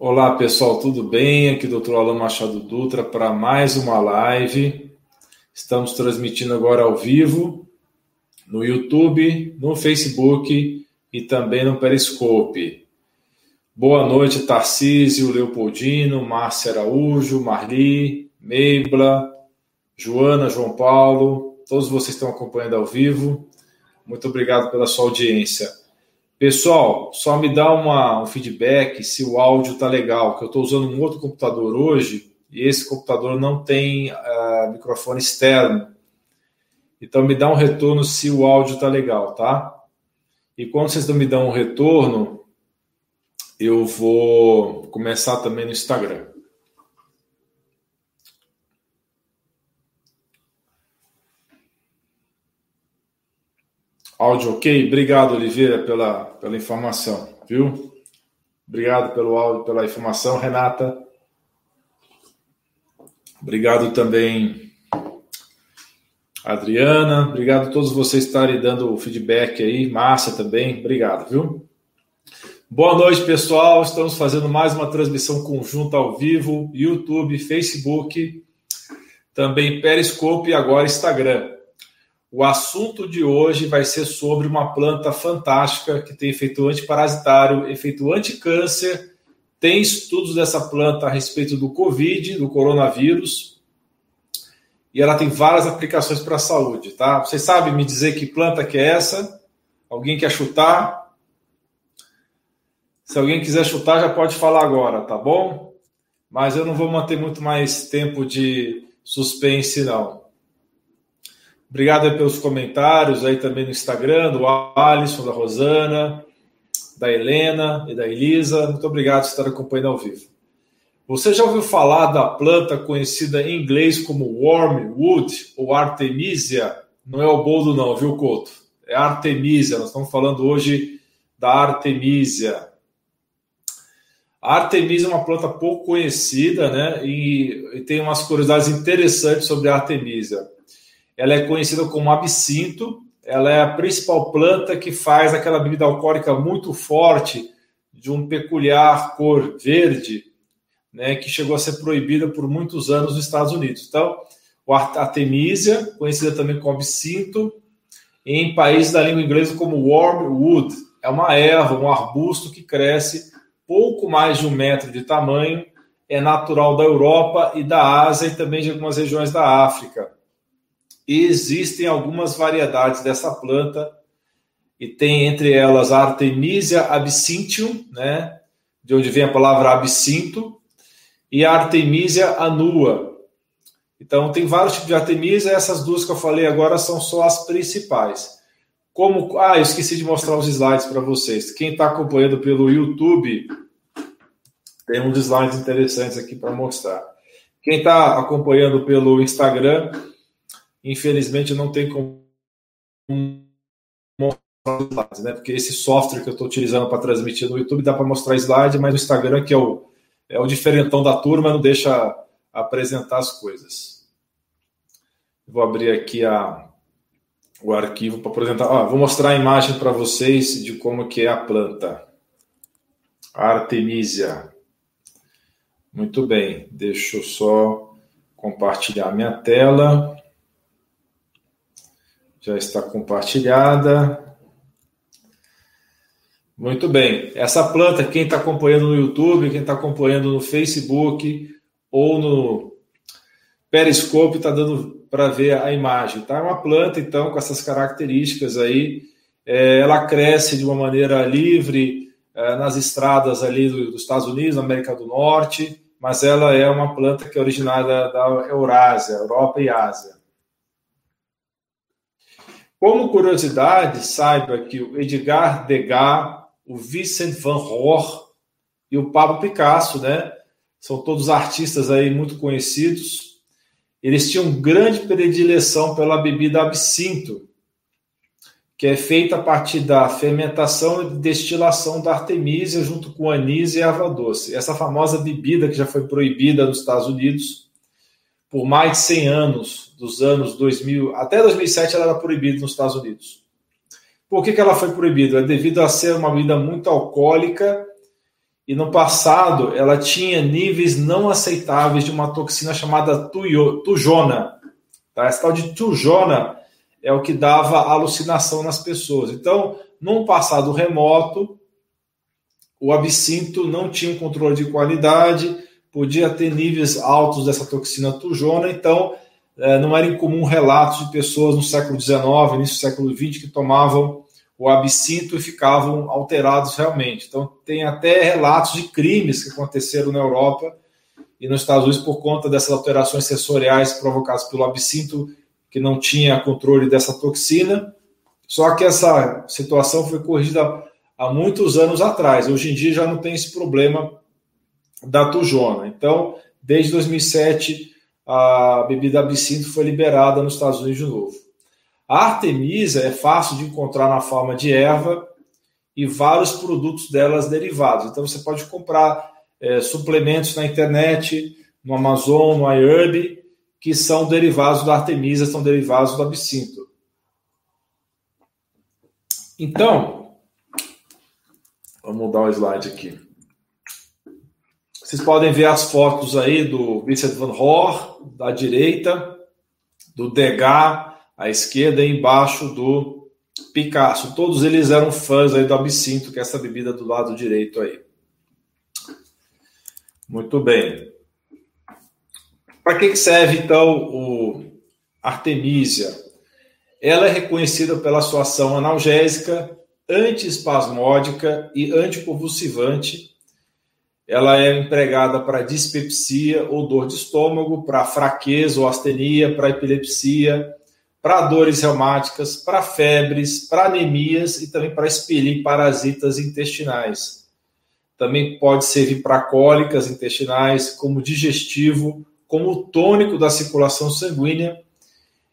Olá pessoal, tudo bem? Aqui é o Dr. Alan Machado Dutra para mais uma live. Estamos transmitindo agora ao vivo no YouTube, no Facebook e também no Periscope. Boa noite, Tarcísio, Leopoldino, Márcia Araújo, Marli, Meibla, Joana, João Paulo, todos vocês estão acompanhando ao vivo. Muito obrigado pela sua audiência. Pessoal, só me dá uma, um feedback se o áudio tá legal, que eu estou usando um outro computador hoje e esse computador não tem uh, microfone externo. Então me dá um retorno se o áudio tá legal, tá? E quando vocês me dão um retorno, eu vou começar também no Instagram. Áudio ok? Obrigado, Oliveira, pela, pela informação, viu? Obrigado pelo áudio, pela informação, Renata. Obrigado também, Adriana. Obrigado a todos vocês estarem dando o feedback aí. Márcia também. Obrigado, viu? Boa noite, pessoal. Estamos fazendo mais uma transmissão conjunta ao vivo, YouTube, Facebook, também Periscope e agora Instagram. O assunto de hoje vai ser sobre uma planta fantástica que tem efeito antiparasitário, efeito anticâncer. Tem estudos dessa planta a respeito do Covid, do coronavírus. E ela tem várias aplicações para a saúde, tá? Vocês sabem me dizer que planta que é essa? Alguém quer chutar? Se alguém quiser chutar, já pode falar agora, tá bom? Mas eu não vou manter muito mais tempo de suspense, não. Obrigado pelos comentários aí também no Instagram, do Alisson, da Rosana, da Helena e da Elisa. Muito obrigado por estar acompanhando ao vivo. Você já ouviu falar da planta conhecida em inglês como wormwood ou artemisia? Não é o boldo não, viu, Couto? É artemisia. Nós estamos falando hoje da artemisia. A artemisia é uma planta pouco conhecida, né? E, e tem umas curiosidades interessantes sobre a artemisia. Ela é conhecida como absinto. Ela é a principal planta que faz aquela bebida alcoólica muito forte, de um peculiar cor verde, né, que chegou a ser proibida por muitos anos nos Estados Unidos. Então, a Artemisia, conhecida também como absinto, em países da língua inglesa como wormwood, é uma erva, um arbusto que cresce pouco mais de um metro de tamanho, é natural da Europa e da Ásia e também de algumas regiões da África. Existem algumas variedades dessa planta, e tem entre elas a Artemisia absinthium, né, de onde vem a palavra absinto, e a Artemisia annua. Então, tem vários tipos de Artemisia, essas duas que eu falei agora são só as principais. Como, ah, eu esqueci de mostrar os slides para vocês. Quem está acompanhando pelo YouTube, tem uns slides interessantes aqui para mostrar. Quem está acompanhando pelo Instagram, infelizmente não tem como mostrar slides, né? Porque esse software que eu estou utilizando para transmitir no YouTube dá para mostrar slide, mas o Instagram, que é o, é o diferentão da turma, não deixa apresentar as coisas. Vou abrir aqui a, o arquivo para apresentar. Vou mostrar a imagem para vocês de como que é a planta. Artemisia. Muito bem, deixa eu só compartilhar minha tela já está compartilhada. Muito bem. Essa planta, quem está acompanhando no YouTube, quem está acompanhando no Facebook ou no Periscope, está dando para ver a imagem. Tá? É uma planta, então, com essas características aí. É, ela cresce de uma maneira livre é, nas estradas ali do, dos Estados Unidos, na América do Norte, mas ela é uma planta que é originária da Eurásia, Europa e Ásia. Como curiosidade, saiba que o Edgar Degas, o Vincent van Gogh e o Pablo Picasso, né? São todos artistas aí muito conhecidos. Eles tinham grande predileção pela bebida absinto, que é feita a partir da fermentação e destilação da artemisia junto com anis e erva doce. Essa famosa bebida que já foi proibida nos Estados Unidos por mais de 100 anos, dos anos 2000 até 2007, ela era proibida nos Estados Unidos. Por que, que ela foi proibida? É devido a ser uma bebida muito alcoólica e no passado ela tinha níveis não aceitáveis de uma toxina chamada tuyo, tujona. Tá? Essa tal de tujona é o que dava alucinação nas pessoas. Então, num passado remoto, o absinto não tinha um controle de qualidade, podia ter níveis altos dessa toxina tujona, então é, não era incomum relatos de pessoas no século XIX, início do século XX, que tomavam o absinto e ficavam alterados realmente. Então, tem até relatos de crimes que aconteceram na Europa e nos Estados Unidos por conta dessas alterações sensoriais provocadas pelo absinto, que não tinha controle dessa toxina. Só que essa situação foi corrigida há muitos anos atrás. Hoje em dia já não tem esse problema da tujona. Então, desde 2007, a bebida absinto foi liberada nos Estados Unidos de novo. A Artemisa é fácil de encontrar na forma de erva e vários produtos delas derivados. Então você pode comprar é, suplementos na internet, no Amazon, no iHerb, que são derivados da Artemisa, são derivados do absinto. Então, vamos mudar o slide aqui. Vocês podem ver as fotos aí do Vincent van Gogh, da direita, do Degas, à esquerda e embaixo do Picasso. Todos eles eram fãs aí do absinto, que é essa bebida do lado direito aí. Muito bem. Para que serve então o Artemisia? Ela é reconhecida pela sua ação analgésica, antiespasmódica e anticonvulsivante. Ela é empregada para dispepsia ou dor de estômago, para fraqueza ou astenia, para epilepsia, para dores reumáticas, para febres, para anemias e também para expelir parasitas intestinais. Também pode servir para cólicas intestinais, como digestivo, como tônico da circulação sanguínea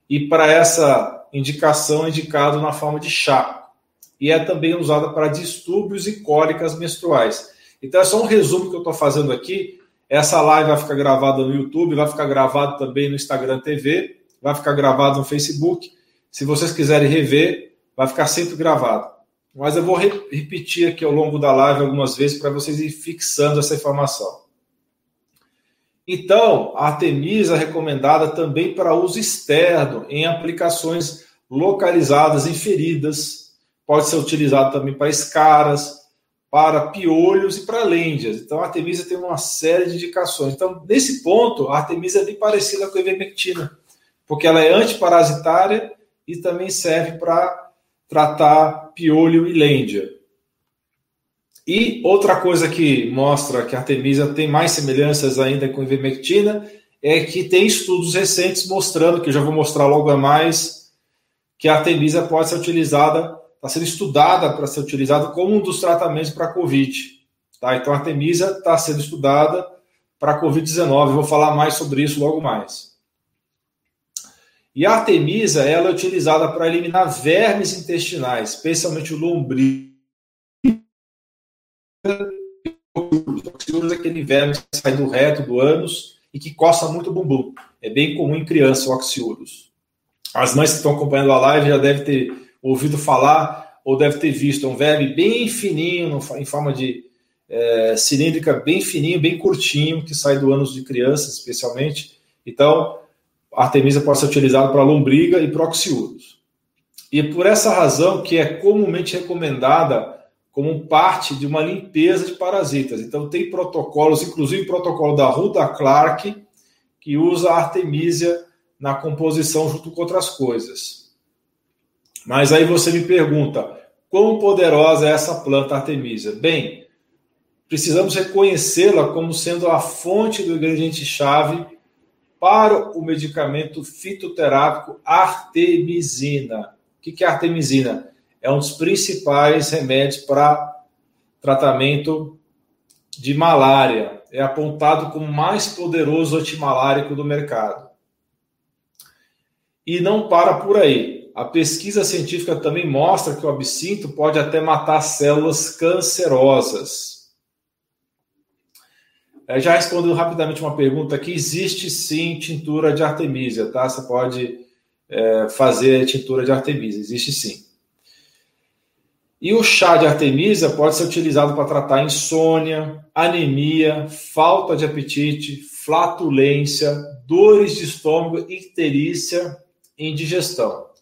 e para essa indicação é indicado na forma de chá. E é também usada para distúrbios e cólicas menstruais. Então é só um resumo que eu estou fazendo aqui. Essa live vai ficar gravada no YouTube, vai ficar gravada também no Instagram TV vai ficar gravado no Facebook. Se vocês quiserem rever, vai ficar sempre gravado. Mas eu vou re repetir aqui ao longo da live algumas vezes para vocês ir fixando essa informação. Então, a Artemisa é recomendada também para uso externo em aplicações localizadas em feridas. Pode ser utilizado também para escaras, para piolhos e para lêndias. Então, a Artemisa tem uma série de indicações. Então, nesse ponto, a Artemisa é bem parecida com a ivermectina porque ela é antiparasitária e também serve para tratar piolho e lêndia. E outra coisa que mostra que a artemisia tem mais semelhanças ainda com a ivermectina é que tem estudos recentes mostrando, que eu já vou mostrar logo a mais, que a artemisia pode ser utilizada, está sendo estudada para ser utilizada como um dos tratamentos para a Covid. Tá? Então a artemisia está sendo estudada para a Covid-19. Vou falar mais sobre isso logo mais. E a Artemisa ela é utilizada para eliminar vermes intestinais, especialmente o lombriga. O é aquele verme que sai do reto, do ânus e que coça muito o bumbum. É bem comum em criança o oxiurus. As mães que estão acompanhando a live já devem ter ouvido falar ou devem ter visto. É um verme bem fininho, em forma de é, cilíndrica, bem fininho, bem curtinho, que sai do ânus de criança, especialmente. Então, Artemisa pode ser utilizado para lombriga e proxiúdos. E por essa razão que é comumente recomendada como parte de uma limpeza de parasitas. Então tem protocolos, inclusive o protocolo da Ruda Clark, que usa a Artemisia na composição junto com outras coisas. Mas aí você me pergunta, quão poderosa é essa planta Artemisia? Bem, precisamos reconhecê-la como sendo a fonte do ingrediente-chave para o medicamento fitoterápico artemisina. O que é artemisina? É um dos principais remédios para tratamento de malária. É apontado como o mais poderoso antimalárico do mercado. E não para por aí. A pesquisa científica também mostra que o absinto pode até matar células cancerosas. É, já respondendo rapidamente uma pergunta aqui, existe sim tintura de artemisia, tá? Você pode é, fazer tintura de artemisia, existe sim. E o chá de artemisia pode ser utilizado para tratar insônia, anemia, falta de apetite, flatulência, dores de estômago, icterícia indigestão.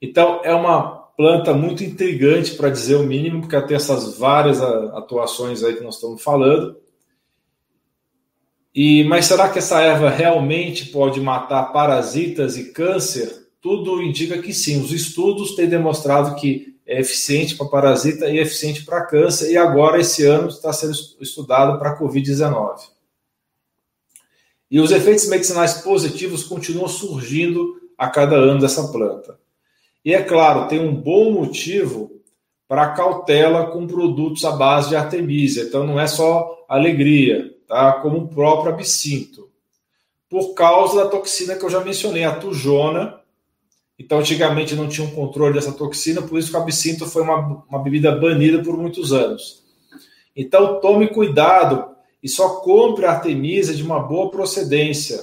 Então, é uma planta muito intrigante, para dizer o mínimo, porque tem essas várias atuações aí que nós estamos falando. E, mas será que essa erva realmente pode matar parasitas e câncer? Tudo indica que sim. Os estudos têm demonstrado que é eficiente para parasita e eficiente para câncer, e agora, esse ano, está sendo estudado para Covid-19. E os efeitos medicinais positivos continuam surgindo a cada ano dessa planta. E é claro, tem um bom motivo para cautela com produtos à base de artemisia. Então não é só alegria, tá? Como o próprio absinto. Por causa da toxina que eu já mencionei, a tujona, então, antigamente não tinha um controle dessa toxina, por isso que o absinto foi uma, uma bebida banida por muitos anos. Então, tome cuidado e só compre a artemisia de uma boa procedência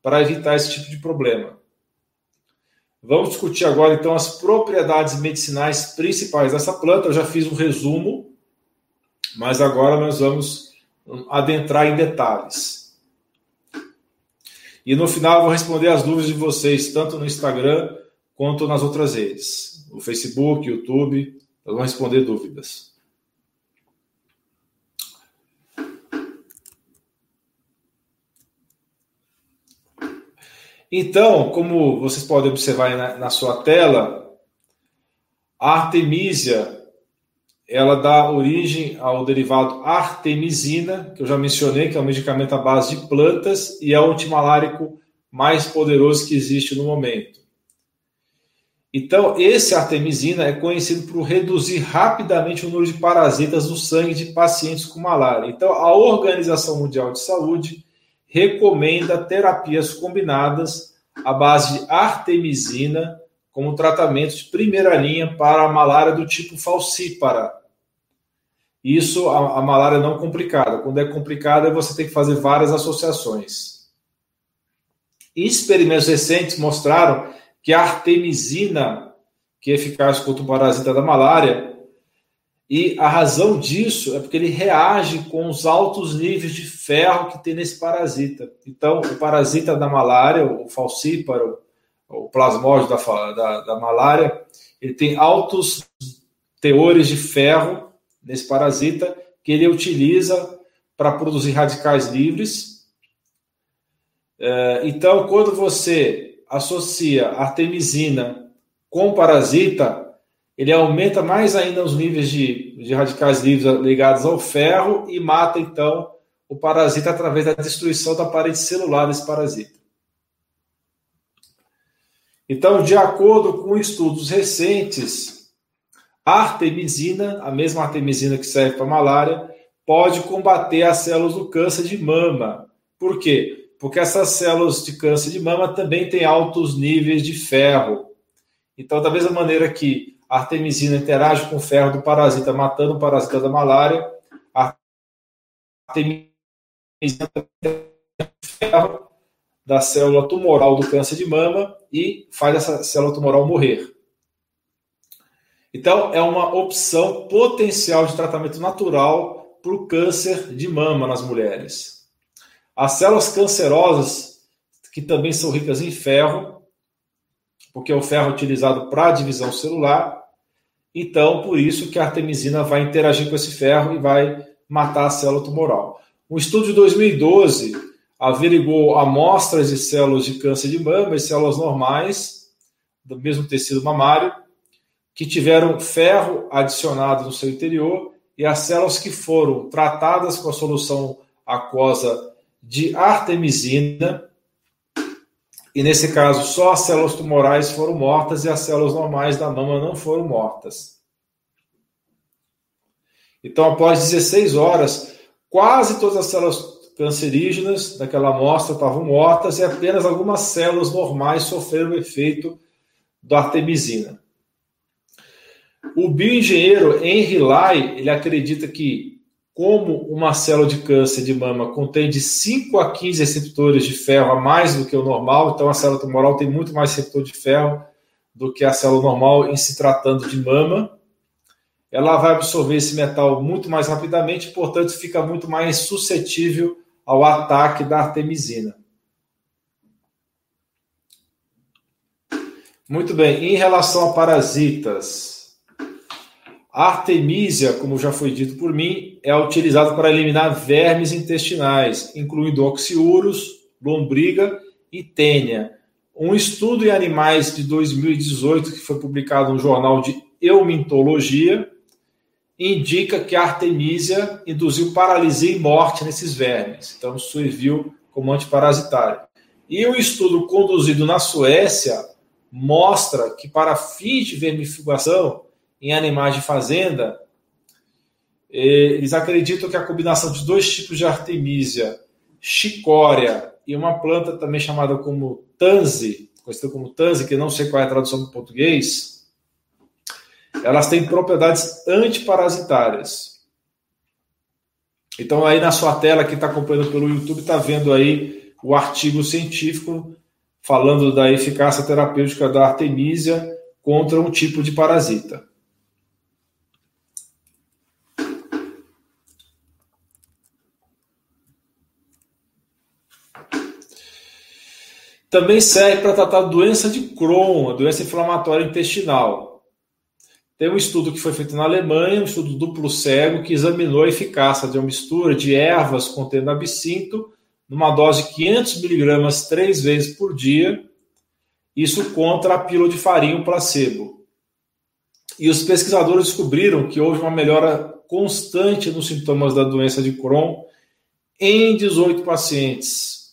para evitar esse tipo de problema. Vamos discutir agora, então, as propriedades medicinais principais dessa planta. Eu já fiz um resumo, mas agora nós vamos adentrar em detalhes. E no final eu vou responder as dúvidas de vocês, tanto no Instagram quanto nas outras redes. O Facebook, YouTube, nós vamos responder dúvidas. Então, como vocês podem observar na, na sua tela, a artemisia ela dá origem ao derivado artemisina, que eu já mencionei, que é um medicamento à base de plantas e é o antimalárico mais poderoso que existe no momento. Então, esse artemisina é conhecido por reduzir rapidamente o número de parasitas no sangue de pacientes com malária. Então, a Organização Mundial de Saúde recomenda terapias combinadas à base de artemisina como tratamento de primeira linha para a malária do tipo falcípara. Isso, a, a malária não complicada. Quando é complicada, você tem que fazer várias associações. Experimentos recentes mostraram que a artemisina, que é eficaz contra o parasita da malária, e a razão disso é porque ele reage com os altos níveis de ferro que tem nesse parasita. Então, o parasita da malária, o falcíparo, o plasmódio da, da, da malária, ele tem altos teores de ferro nesse parasita que ele utiliza para produzir radicais livres. É, então, quando você associa artemisina com parasita, ele aumenta mais ainda os níveis de, de radicais livres ligados ao ferro e mata, então, o parasita através da destruição da parede celular desse parasita. Então, de acordo com estudos recentes, a artemisina, a mesma artemisina que serve para malária, pode combater as células do câncer de mama. Por quê? Porque essas células de câncer de mama também têm altos níveis de ferro. Então, da mesma maneira que artemisina interage com o ferro do parasita, matando o parasita da malária, a artemisina tem ferro da célula tumoral do câncer de mama e faz essa célula tumoral morrer. Então, é uma opção potencial de tratamento natural para o câncer de mama nas mulheres. As células cancerosas, que também são ricas em ferro, porque é o ferro utilizado para a divisão celular, então, por isso que a artemisina vai interagir com esse ferro e vai matar a célula tumoral. Um estudo de 2012 averigou amostras de células de câncer de mama e células normais do mesmo tecido mamário que tiveram ferro adicionado no seu interior e as células que foram tratadas com a solução aquosa de artemisina e nesse caso só as células tumorais foram mortas e as células normais da mama não foram mortas. Então, após 16 horas, quase todas as células cancerígenas daquela amostra estavam mortas e apenas algumas células normais sofreram o efeito da artemisina. O bioengenheiro Henry Lai, ele acredita que como uma célula de câncer de mama contém de 5 a 15 receptores de ferro a mais do que o normal, então a célula tumoral tem muito mais receptor de ferro do que a célula normal em se tratando de mama. ela vai absorver esse metal muito mais rapidamente, portanto, fica muito mais suscetível ao ataque da artemisina. Muito bem, em relação a parasitas, artemisia, como já foi dito por mim, é utilizada para eliminar vermes intestinais, incluindo oxiurus, lombriga e tênia. Um estudo em animais de 2018, que foi publicado no jornal de Eumintologia, indica que a artemisia induziu paralisia e morte nesses vermes. Então, serviu como antiparasitário. E um estudo conduzido na Suécia mostra que, para fins de vermifugação em animais de fazenda, eh, eles acreditam que a combinação de dois tipos de artemisia, chicória e uma planta também chamada como tanze, conhecida como tanze, que não sei qual é a tradução do português, elas têm propriedades antiparasitárias. Então, aí na sua tela, que está acompanhando pelo YouTube, está vendo aí o artigo científico falando da eficácia terapêutica da artemisia contra um tipo de parasita. Também serve para tratar doença de Crohn, a doença inflamatória intestinal. Tem um estudo que foi feito na Alemanha, um estudo duplo cego, que examinou a eficácia de uma mistura de ervas contendo absinto numa dose de 500 miligramas três vezes por dia, isso contra a pílula de farinha, o placebo. E os pesquisadores descobriram que houve uma melhora constante nos sintomas da doença de Crohn em 18 pacientes.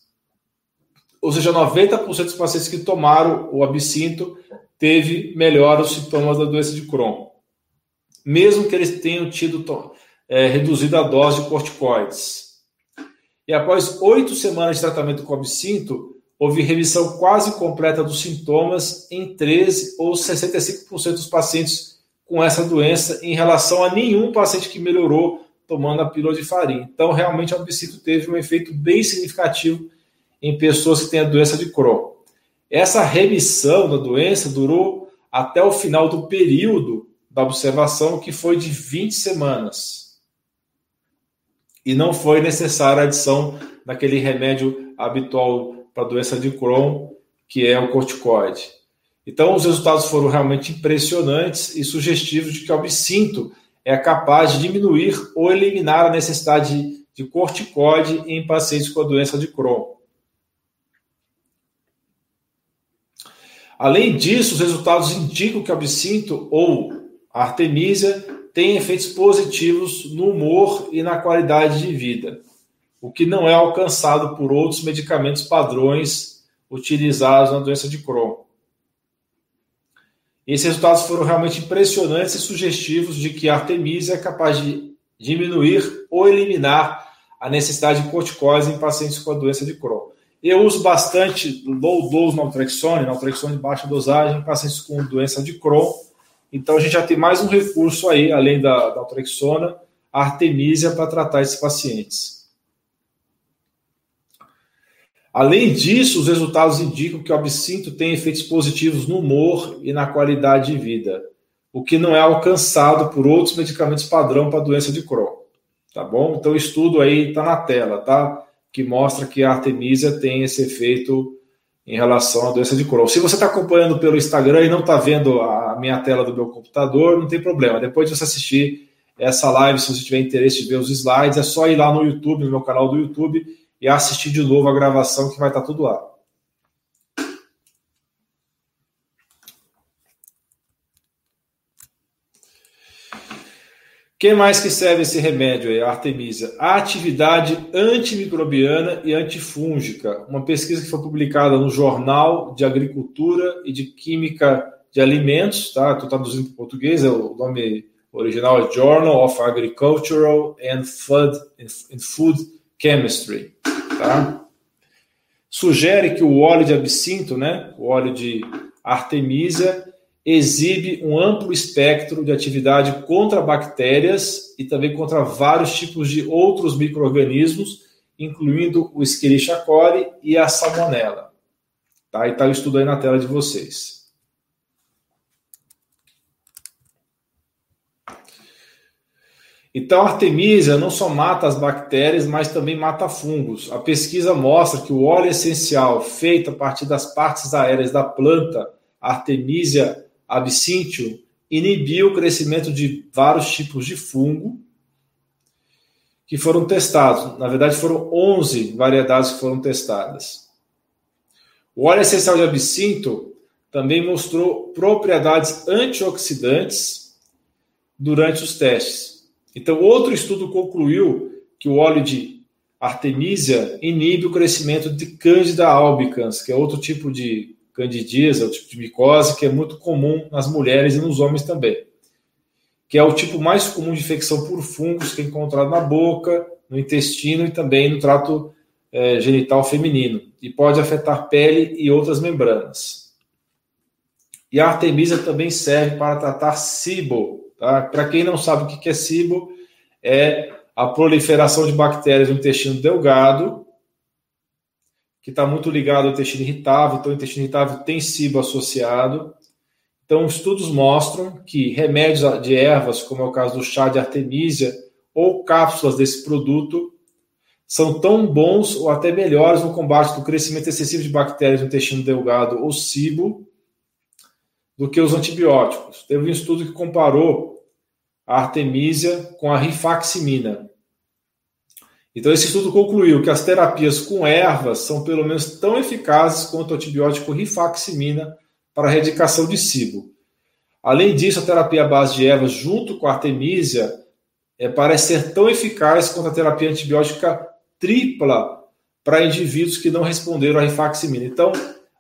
Ou seja, 90% dos pacientes que tomaram o absinto teve melhora os sintomas da doença de Crohn, mesmo que eles tenham tido é, reduzido a dose de corticoides. E após oito semanas de tratamento com absinto, houve remissão quase completa dos sintomas em 13 ou 65% dos pacientes com essa doença, em relação a nenhum paciente que melhorou tomando a pílula de farinha. Então, realmente, o absinto teve um efeito bem significativo em pessoas que têm a doença de Crohn. Essa remissão da doença durou até o final do período da observação, que foi de 20 semanas. E não foi necessária a adição daquele remédio habitual para a doença de Crohn, que é o corticoide. Então, os resultados foram realmente impressionantes e sugestivos de que o absinto é capaz de diminuir ou eliminar a necessidade de corticoide em pacientes com a doença de Crohn. Além disso, os resultados indicam que o absinto ou a artemisia tem efeitos positivos no humor e na qualidade de vida, o que não é alcançado por outros medicamentos padrões utilizados na doença de Crohn. Esses resultados foram realmente impressionantes e sugestivos de que a artemisia é capaz de diminuir ou eliminar a necessidade de corticose em pacientes com a doença de Crohn. Eu uso bastante low dose naltrexone, naltrexone de baixa dosagem, em pacientes com doença de Crohn. Então a gente já tem mais um recurso aí, além da, naltrexona, a artemisia para tratar esses pacientes. Além disso, os resultados indicam que o absinto tem efeitos positivos no humor e na qualidade de vida, o que não é alcançado por outros medicamentos padrão para doença de Crohn. Tá bom? Então o estudo aí está na tela, tá? Que mostra que a Artemisia tem esse efeito em relação à doença de Crohn. Se você está acompanhando pelo Instagram e não está vendo a minha tela do meu computador, não tem problema. Depois de você assistir essa live, se você tiver interesse de ver os slides, é só ir lá no YouTube, no meu canal do YouTube, e assistir de novo a gravação que vai estar tá tudo lá. Que mais que serve esse remédio aí, a Artemisia? A atividade antimicrobiana e antifúngica. Uma pesquisa que foi publicada no Jornal de Agricultura e de Química de Alimentos, tá? Estou traduzindo para português, é o nome original é Journal of Agricultural and Food, and Food Chemistry, tá? Sugere que o óleo de absinto, né, o óleo de Artemisia, exibe um amplo espectro de atividade contra bactérias e também contra vários tipos de outros micro-organismos, incluindo o Escherichia coli e a Salmonella. Tá? E está o estudo aí na tela de vocês. Então, a artemisia não só mata as bactérias, mas também mata fungos. A pesquisa mostra que o óleo essencial feito a partir das partes aéreas da planta, Artemisia absinthium, inibiu o crescimento de vários tipos de fungo que foram testados. Na verdade, foram 11 variedades que foram testadas. O óleo essencial de absinto também mostrou propriedades antioxidantes durante os testes. Então, outro estudo concluiu que o óleo de artemisia inibe o crescimento de Candida albicans, que é outro tipo de candidíase, é o tipo de micose que é muito comum nas mulheres e nos homens também, que é o tipo mais comum de infecção por fungos que é encontrado na boca, no intestino e também no trato é, genital feminino, e pode afetar pele e outras membranas. E a artemisia também serve para tratar SIBO, Tá? Para quem não sabe o que é SIBO, é a proliferação de bactérias no intestino delgado, que está muito ligado ao intestino irritável, então o intestino irritável tem SIBO associado. Então, estudos mostram que remédios de ervas, como é o caso do chá de artemisia, ou cápsulas desse produto, são tão bons ou até melhores no combate do crescimento excessivo de bactérias no intestino delgado ou SIBO do que os antibióticos. Teve um estudo que comparou a artemisia com a rifaximina. Então, esse estudo concluiu que as terapias com ervas são pelo menos tão eficazes quanto o antibiótico rifaximina para a erradicação de cibo. Além disso, a terapia à base de ervas, junto com a artemisia, é, parece ser tão eficaz quanto a terapia antibiótica tripla para indivíduos que não responderam à rifaximina. Então,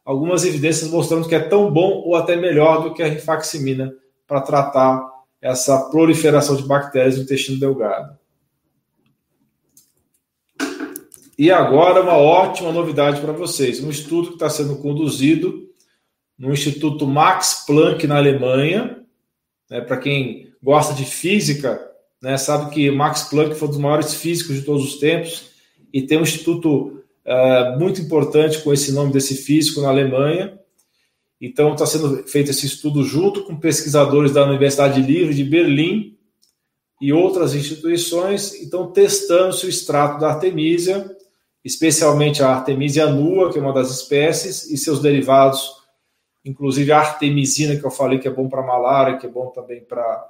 algumas evidências mostrando que é tão bom ou até melhor do que a rifaximina para tratar essa proliferação de bactérias no intestino delgado. E agora uma ótima novidade para vocês, um estudo que está sendo conduzido no Instituto Max Planck na Alemanha. Né, para quem gosta de física, né, sabe que Max Planck foi um dos maiores físicos de todos os tempos e tem um instituto uh, muito importante com esse nome desse físico na Alemanha. Então, está sendo feito esse estudo junto com pesquisadores da Universidade Livre de Berlim e outras instituições, então testando se o extrato da artemisia, especialmente a artemisia nua, que é uma das espécies, e seus derivados, inclusive a artemisina, que eu falei que é bom para malária, que é bom também para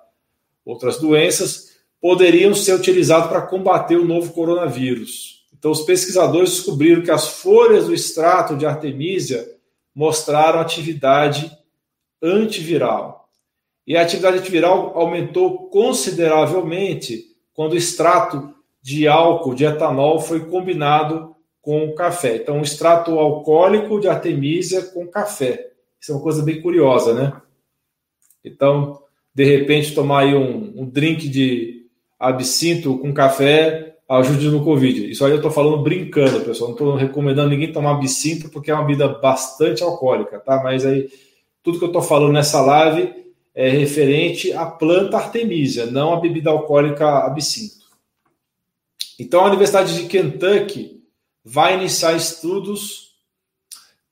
outras doenças, poderiam ser utilizados para combater o novo coronavírus. Então, os pesquisadores descobriram que as folhas do extrato de artemisia mostraram atividade antiviral. E a atividade antiviral aumentou consideravelmente quando o extrato de álcool, de etanol, foi combinado com o café. Então, o extrato alcoólico de artemisia com café. Isso é uma coisa bem curiosa, né? Então, de repente, tomar aí um, um drink de absinto com café ajude no Covid. Isso aí eu estou falando brincando, pessoal. Não estou recomendando ninguém tomar absinto, porque é uma bebida bastante alcoólica, tá? Mas aí, tudo que eu estou falando nessa live é referente à planta artemisia, não à bebida alcoólica absinto. Então, a Universidade de Kentucky vai iniciar estudos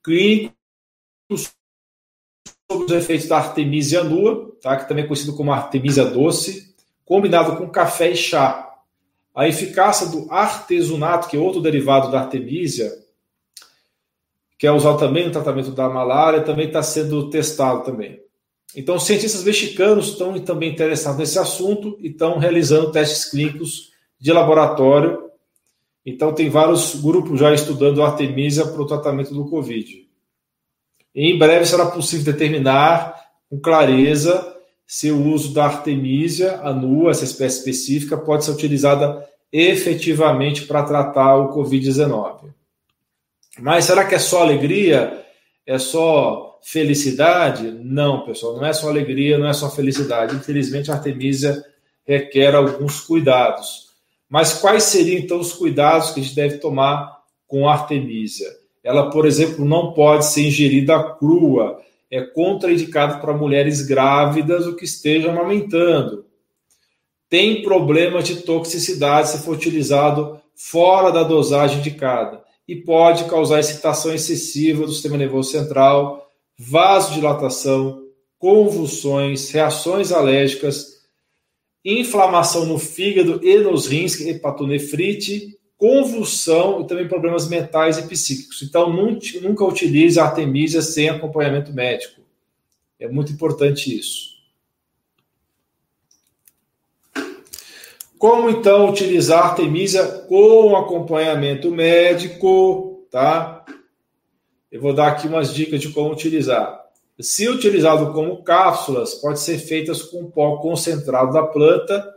clínicos sobre os efeitos da artemisia nua, tá? que também é conhecido como artemisia doce, combinado com café e chá a eficácia do artesunato, que é outro derivado da artemisia, que é usado também no tratamento da malária, também está sendo testado também. Então, cientistas mexicanos estão também interessados nesse assunto e estão realizando testes clínicos de laboratório. Então, tem vários grupos já estudando artemisia para o tratamento do Covid. E em breve será possível determinar com clareza se o uso da artemisia anua, essa espécie específica, pode ser utilizada efetivamente para tratar o Covid-19. Mas será que é só alegria? É só felicidade? Não, pessoal, não é só alegria, não é só felicidade. Infelizmente, a Artemisia requer alguns cuidados. Mas quais seriam então os cuidados que a gente deve tomar com a Artemisia? Ela, por exemplo, não pode ser ingerida crua é contraindicado para mulheres grávidas o que estejam amamentando. Tem problemas de toxicidade se for utilizado fora da dosagem indicada e pode causar excitação excessiva do sistema nervoso central, vasodilatação, convulsões, reações alérgicas, inflamação no fígado e nos rins, hepatonefrite, convulsão e também problemas mentais e psíquicos. Então, nunca utilize a artemisia sem acompanhamento médico. É muito importante isso. Como então utilizar a artemisia com acompanhamento médico, tá? Eu vou dar aqui umas dicas de como utilizar. Se utilizado como cápsulas, pode ser feitas com pó concentrado da planta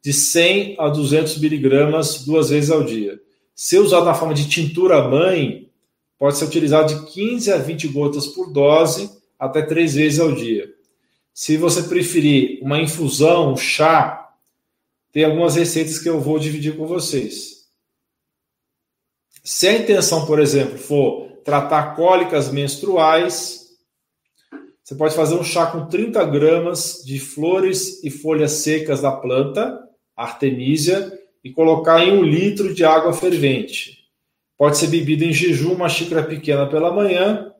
de 100 a 200 miligramas duas vezes ao dia. Se usado na forma de tintura mãe, pode ser utilizado de 15 a 20 gotas por dose até três vezes ao dia. Se você preferir uma infusão, um chá, tem algumas receitas que eu vou dividir com vocês. Se a intenção, por exemplo, for tratar cólicas menstruais, você pode fazer um chá com 30 gramas de flores e folhas secas da planta, artemisia, e colocar em um litro de água fervente. Pode ser bebido em jejum, uma xícara pequena pela manhã,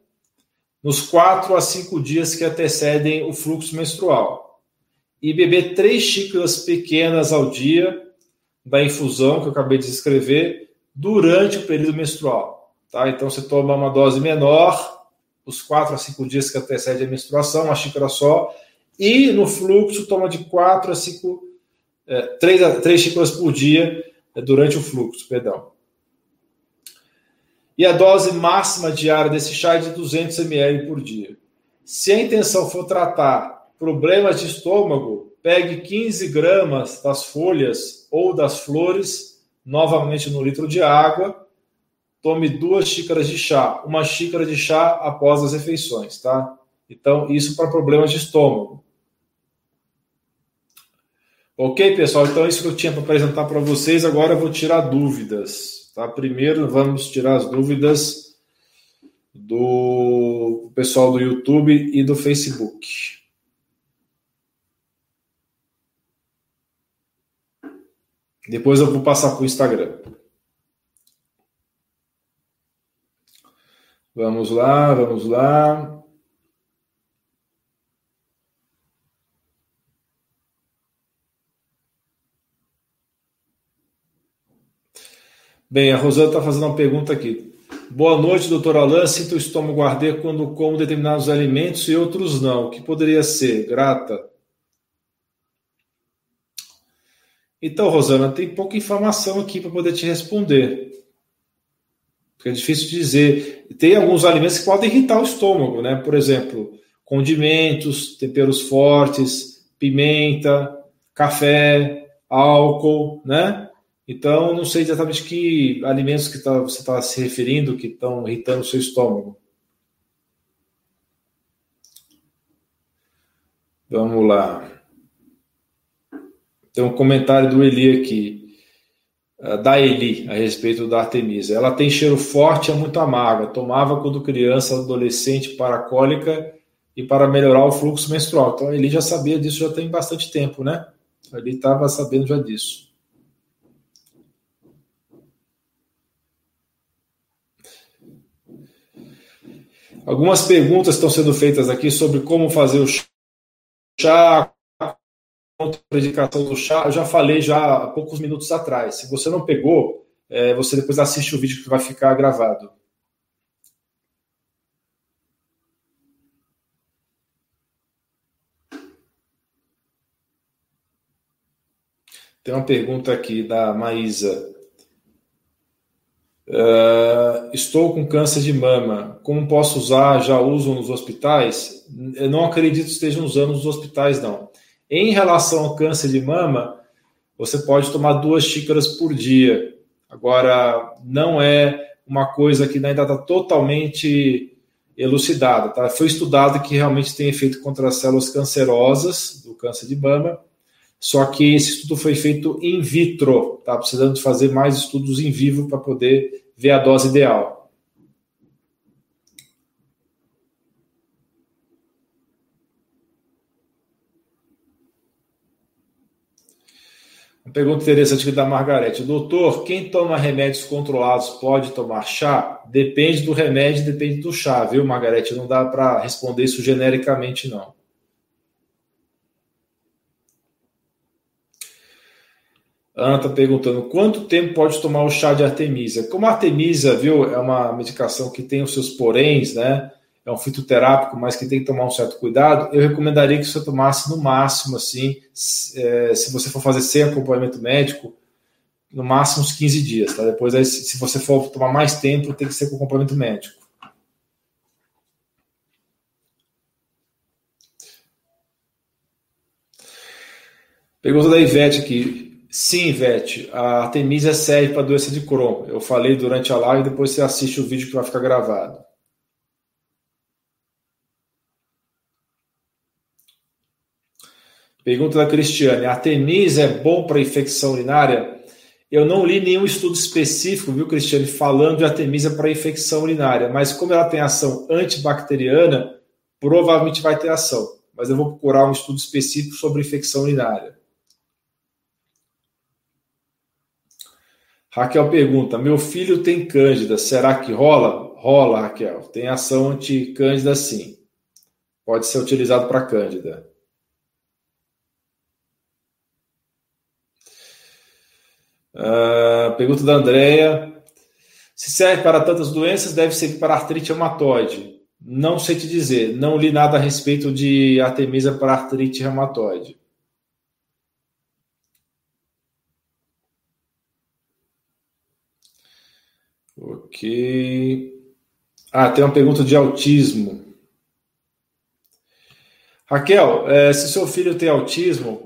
nos 4 a 5 dias que antecedem o fluxo menstrual. E beber 3 xícaras pequenas ao dia da infusão que eu acabei de escrever durante o período menstrual. Tá? Então você toma uma dose menor os quatro a cinco dias que antecede a menstruação, uma xícara só, e no fluxo toma de quatro a cinco, é, três, a, três xícaras por dia é, durante o fluxo, perdão. E a dose máxima diária desse chá é de 200 ml por dia. Se a intenção for tratar problemas de estômago, pegue 15 gramas das folhas ou das flores, novamente no litro de água, tome duas xícaras de chá, uma xícara de chá após as refeições, tá? Então, isso para problemas de estômago. Ok, pessoal? Então, isso que eu tinha para apresentar para vocês. Agora eu vou tirar dúvidas, tá? Primeiro, vamos tirar as dúvidas do pessoal do YouTube e do Facebook. Depois eu vou passar para o Instagram. Vamos lá, vamos lá. Bem, a Rosana está fazendo uma pergunta aqui. Boa noite, doutor Alain. Sinto o estômago arder quando como determinados alimentos e outros não. O que poderia ser? Grata. Então, Rosana, tem pouca informação aqui para poder te responder. É difícil dizer. Tem alguns alimentos que podem irritar o estômago, né? Por exemplo, condimentos, temperos fortes, pimenta, café, álcool, né? Então, não sei exatamente que alimentos que tá, você está se referindo que estão irritando o seu estômago. Vamos lá. Tem um comentário do Eli aqui. Eh, da Eli a respeito da Artemisa. Ela tem cheiro forte e é muito amarga. Tomava quando criança, adolescente, para cólica e para melhorar o fluxo menstrual. Então a Eli já sabia disso já tem bastante tempo, né? Ele estava sabendo já disso. Algumas perguntas estão sendo feitas aqui sobre como fazer o chá, contraindicação do chá, eu já falei já há poucos minutos atrás. Se você não pegou, é, você depois assiste o vídeo que vai ficar gravado. Tem uma pergunta aqui da Maísa. Uh, estou com câncer de mama. Como posso usar? Já usam nos hospitais? Eu não acredito que estejam usando nos hospitais, não. Em relação ao câncer de mama, você pode tomar duas xícaras por dia. Agora, não é uma coisa que ainda está totalmente elucidada. Tá? Foi estudado que realmente tem efeito contra as células cancerosas do câncer de mama, só que esse estudo foi feito in vitro, tá? Precisando de fazer mais estudos em vivo para poder ver a dose ideal. Uma pergunta interessante da Margarete. Doutor, quem toma remédios controlados pode tomar chá? Depende do remédio, depende do chá, viu, Margarete? Não dá para responder isso genericamente, não. Ana está perguntando quanto tempo pode tomar o chá de artemisia. Como a artemisia, viu, é uma medicação que tem os seus poréns, né? É um fitoterápico, mas que tem que tomar um certo cuidado. Eu recomendaria que você tomasse no máximo, assim, é, se você for fazer sem acompanhamento médico, no máximo uns 15 dias, tá? Depois, aí, se você for tomar mais tempo, tem que ser com acompanhamento médico. Pergunta da Ivete aqui. Sim, Ivete, a Artemisia serve para doença de Crohn. Eu falei durante a live, depois você assiste o vídeo que vai ficar gravado. Pergunta da Cristiane: a Artemisia é bom para infecção urinária? Eu não li nenhum estudo específico, viu, Cristiane, falando de Artemisia para infecção urinária, mas como ela tem ação antibacteriana, provavelmente vai ter ação. Mas eu vou procurar um estudo específico sobre infecção urinária. Raquel pergunta: Meu filho tem cândida, será que rola? Rola, Raquel. Tem ação anti-cândida sim. Pode ser utilizado para cândida. Uh, pergunta da Andrea: Se serve para tantas doenças, deve ser para artrite reumatoide. Não sei te dizer, não li nada a respeito de artemisa para artrite reumatoide. Ok. Ah, tem uma pergunta de autismo. Raquel, é, se seu filho tem autismo,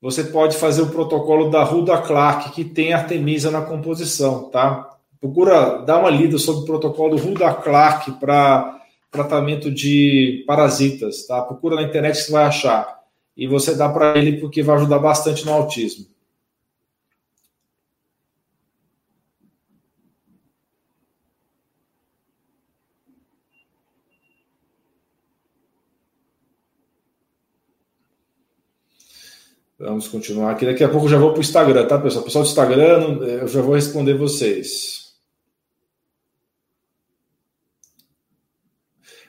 você pode fazer o protocolo da Ruda Clark, que tem artemisa na composição, tá? Procura dar uma lida sobre o protocolo Ruda Clark para tratamento de parasitas, tá? Procura na internet que você vai achar. E você dá para ele porque vai ajudar bastante no autismo. Vamos continuar aqui. Daqui a pouco eu já vou para o Instagram, tá, pessoal? Pessoal do Instagram, eu já vou responder vocês.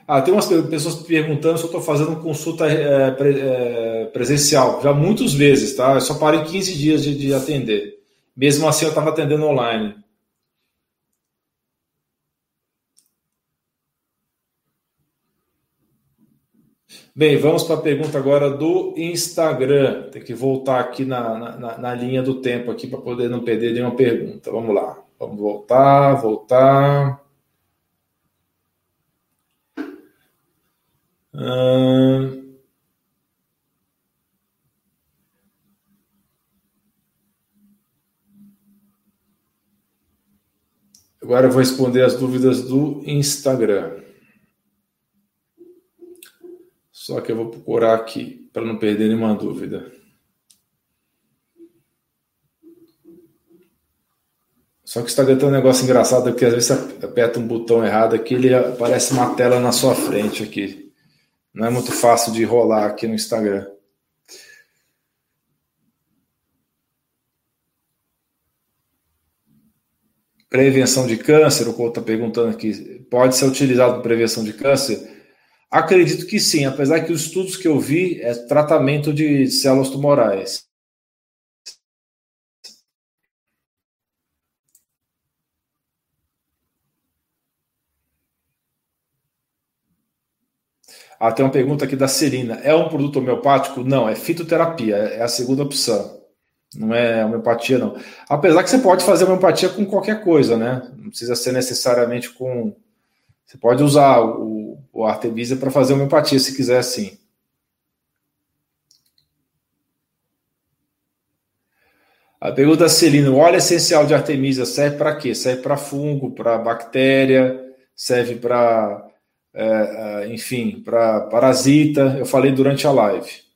Ah, tem umas pessoas perguntando se eu estou fazendo consulta é, é, presencial. Já muitas vezes, tá? Eu só paro em 15 dias de, de atender. Mesmo assim, eu estava atendendo online. Bem, vamos para a pergunta agora do Instagram. Tem que voltar aqui na, na, na linha do tempo aqui para poder não perder nenhuma pergunta. Vamos lá. Vamos voltar, voltar. Hum... Agora eu vou responder as dúvidas do Instagram. Só que eu vou procurar aqui para não perder nenhuma dúvida. Só que o Instagram tem um negócio engraçado que às vezes você aperta um botão errado aqui, ele aparece uma tela na sua frente aqui. Não é muito fácil de rolar aqui no Instagram. Prevenção de câncer, o Couto está perguntando aqui, pode ser utilizado para prevenção de câncer? Acredito que sim, apesar que os estudos que eu vi é tratamento de células tumorais. Ah, tem uma pergunta aqui da Celina. É um produto homeopático? Não, é fitoterapia, é a segunda opção. Não é homeopatia, não. Apesar que você pode fazer homeopatia com qualquer coisa, né? Não precisa ser necessariamente com. Você pode usar o o Artemisia para fazer homeopatia, se quiser assim. A pergunta Celina, o óleo essencial de Artemisia serve para quê? Serve para fungo, para bactéria, serve para, é, é, enfim, para parasita. Eu falei durante a live.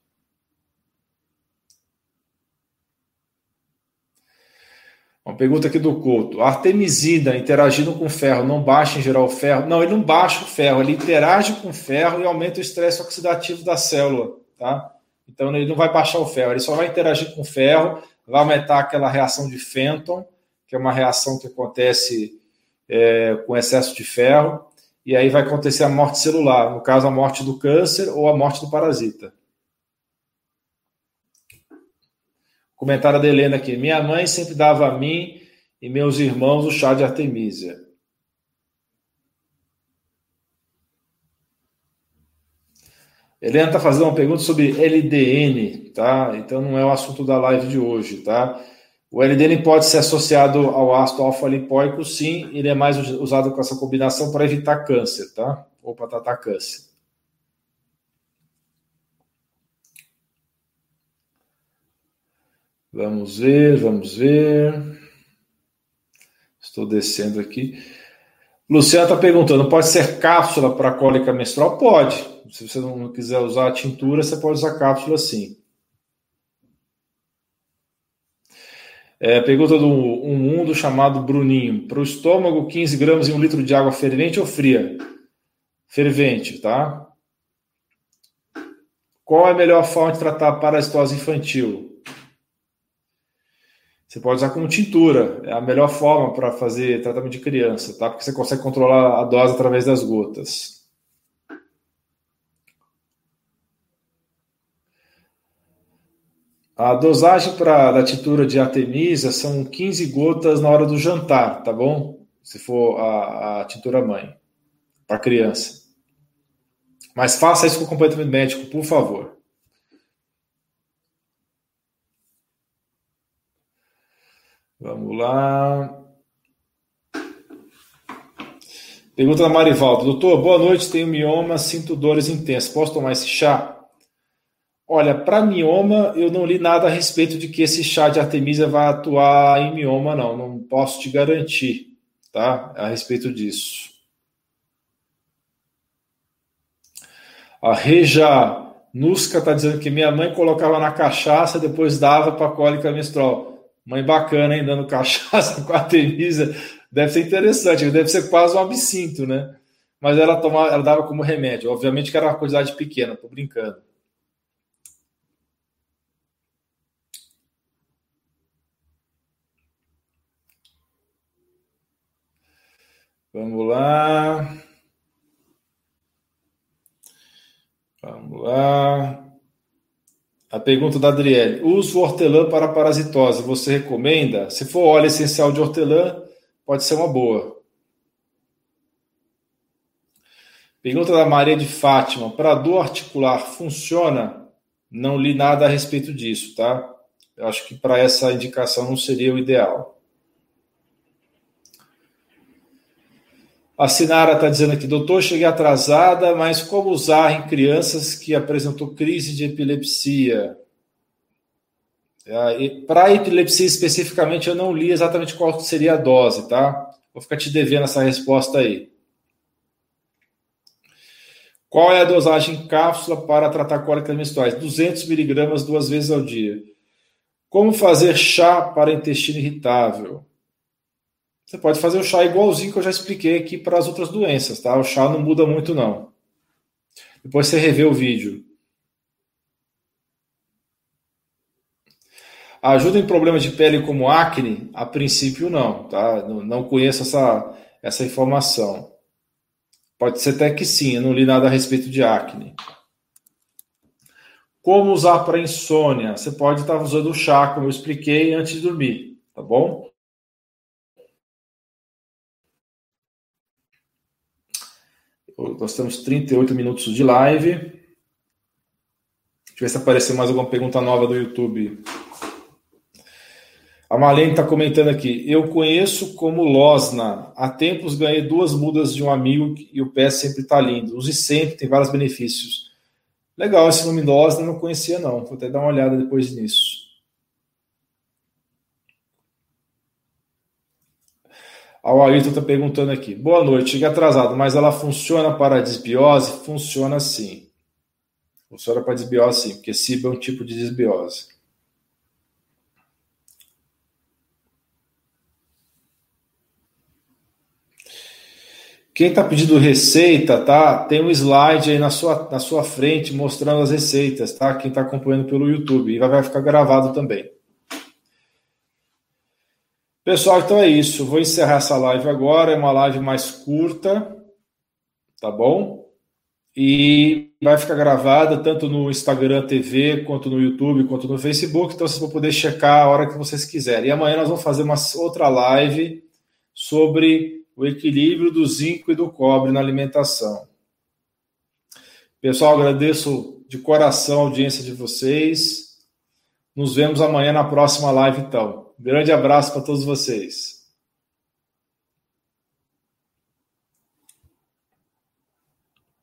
Uma pergunta aqui do Couto. A artemisina interagindo com ferro não baixa em geral o ferro? Não, ele não baixa o ferro, ele interage com o ferro e aumenta o estresse oxidativo da célula, tá? Então ele não vai baixar o ferro, ele só vai interagir com o ferro, vai aumentar aquela reação de Fenton, que é uma reação que acontece é, com excesso de ferro, e aí vai acontecer a morte celular, no caso a morte do câncer ou a morte do parasita. Comentário da Helena aqui. Minha mãe sempre dava a mim e meus irmãos o chá de artemisia. Helena está fazendo uma pergunta sobre LDN, tá? Então não é o assunto da live de hoje, tá? O LDN pode ser associado ao ácido alfa-lipóico, sim, ele é mais usado com essa combinação para evitar câncer, tá? Ou para tratar câncer. Vamos ver, vamos ver. Estou descendo aqui. Luciana está perguntando: pode ser cápsula para cólica menstrual? Pode. Se você não quiser usar a tintura, você pode usar cápsula sim. É, pergunta do um mundo chamado Bruninho. Para o estômago, 15 gramas em um litro de água fervente ou fria? Fervente, tá? Qual é a melhor forma de tratar a parasitose infantil? Você pode usar como tintura, é a melhor forma para fazer tratamento de criança, tá? Porque você consegue controlar a dose através das gotas. A dosagem para da tintura de artemisia são 15 gotas na hora do jantar, tá bom? Se for a, a tintura mãe, para criança. Mas faça isso com acompanhamento médico, por favor. Vamos lá. Pergunta da Marivaldo. Doutor, boa noite. Tenho mioma, sinto dores intensas. Posso tomar esse chá? Olha, para mioma, eu não li nada a respeito de que esse chá de artemisia vai atuar em mioma, não. Não posso te garantir, tá? A respeito disso. A Reja Nusca está dizendo que minha mãe colocava na cachaça, depois dava para cólica menstrual. Mãe bacana, hein? Dando cachaça com artemisia. Deve ser interessante, deve ser quase um absinto, né? Mas ela, tomava, ela dava como remédio. Obviamente que era uma quantidade pequena, tô brincando. Vamos lá. Vamos lá. A pergunta da Adriele. Uso hortelã para parasitose. Você recomenda? Se for óleo essencial de hortelã, pode ser uma boa. Pergunta da Maria de Fátima. Para dor articular, funciona? Não li nada a respeito disso, tá? Eu acho que para essa indicação não seria o ideal. A Sinara está dizendo aqui, doutor, cheguei atrasada, mas como usar em crianças que apresentou crise de epilepsia? É, Para epilepsia especificamente, eu não li exatamente qual seria a dose, tá? Vou ficar te devendo essa resposta aí. Qual é a dosagem em cápsula para tratar cólicas menstruais? 200 miligramas duas vezes ao dia. Como fazer chá para intestino irritável? Você pode fazer o chá igualzinho que eu já expliquei aqui para as outras doenças, tá? O chá não muda muito, não. Depois você revê o vídeo. Ajuda em problemas de pele como acne? A princípio, não, tá? Não, conheço essa, essa informação. Pode ser até que sim, eu não li nada a respeito de acne. Como usar para insônia? Você pode estar usando o chá, como eu expliquei, antes de dormir, tá bom? Nós temos 38 minutos de live. Deixa eu ver se apareceu mais alguma pergunta nova do YouTube. A Marlene está comentando aqui. Eu conheço como Losna. Há tempos ganhei duas mudas de um amigo e o pé sempre está lindo. Use sempre, tem vários benefícios. Legal esse nome Losna, não conhecia não. Vou até dar uma olhada depois nisso. O Ailton está perguntando aqui. Boa noite, cheguei atrasado, mas ela funciona para desbiose? Funciona sim. Funciona para desbiose sim, porque SIBA é um tipo de desbiose. Quem está pedindo receita, tá? Tem um slide aí na sua, na sua frente mostrando as receitas, tá? Quem está acompanhando pelo YouTube. E vai ficar gravado também. Pessoal, então é isso. Vou encerrar essa live agora. É uma live mais curta, tá bom? e vai ficar gravada tanto no Instagram TV, quanto no YouTube, quanto no Facebook, então vocês vão poder checar a hora que vocês quiserem. E amanhã nós vamos fazer uma outra live sobre o equilíbrio do zinco e do cobre na alimentação. Pessoal, agradeço de coração a audiência de vocês. Nos vemos amanhã na próxima live, então. Grande abraço para todos vocês.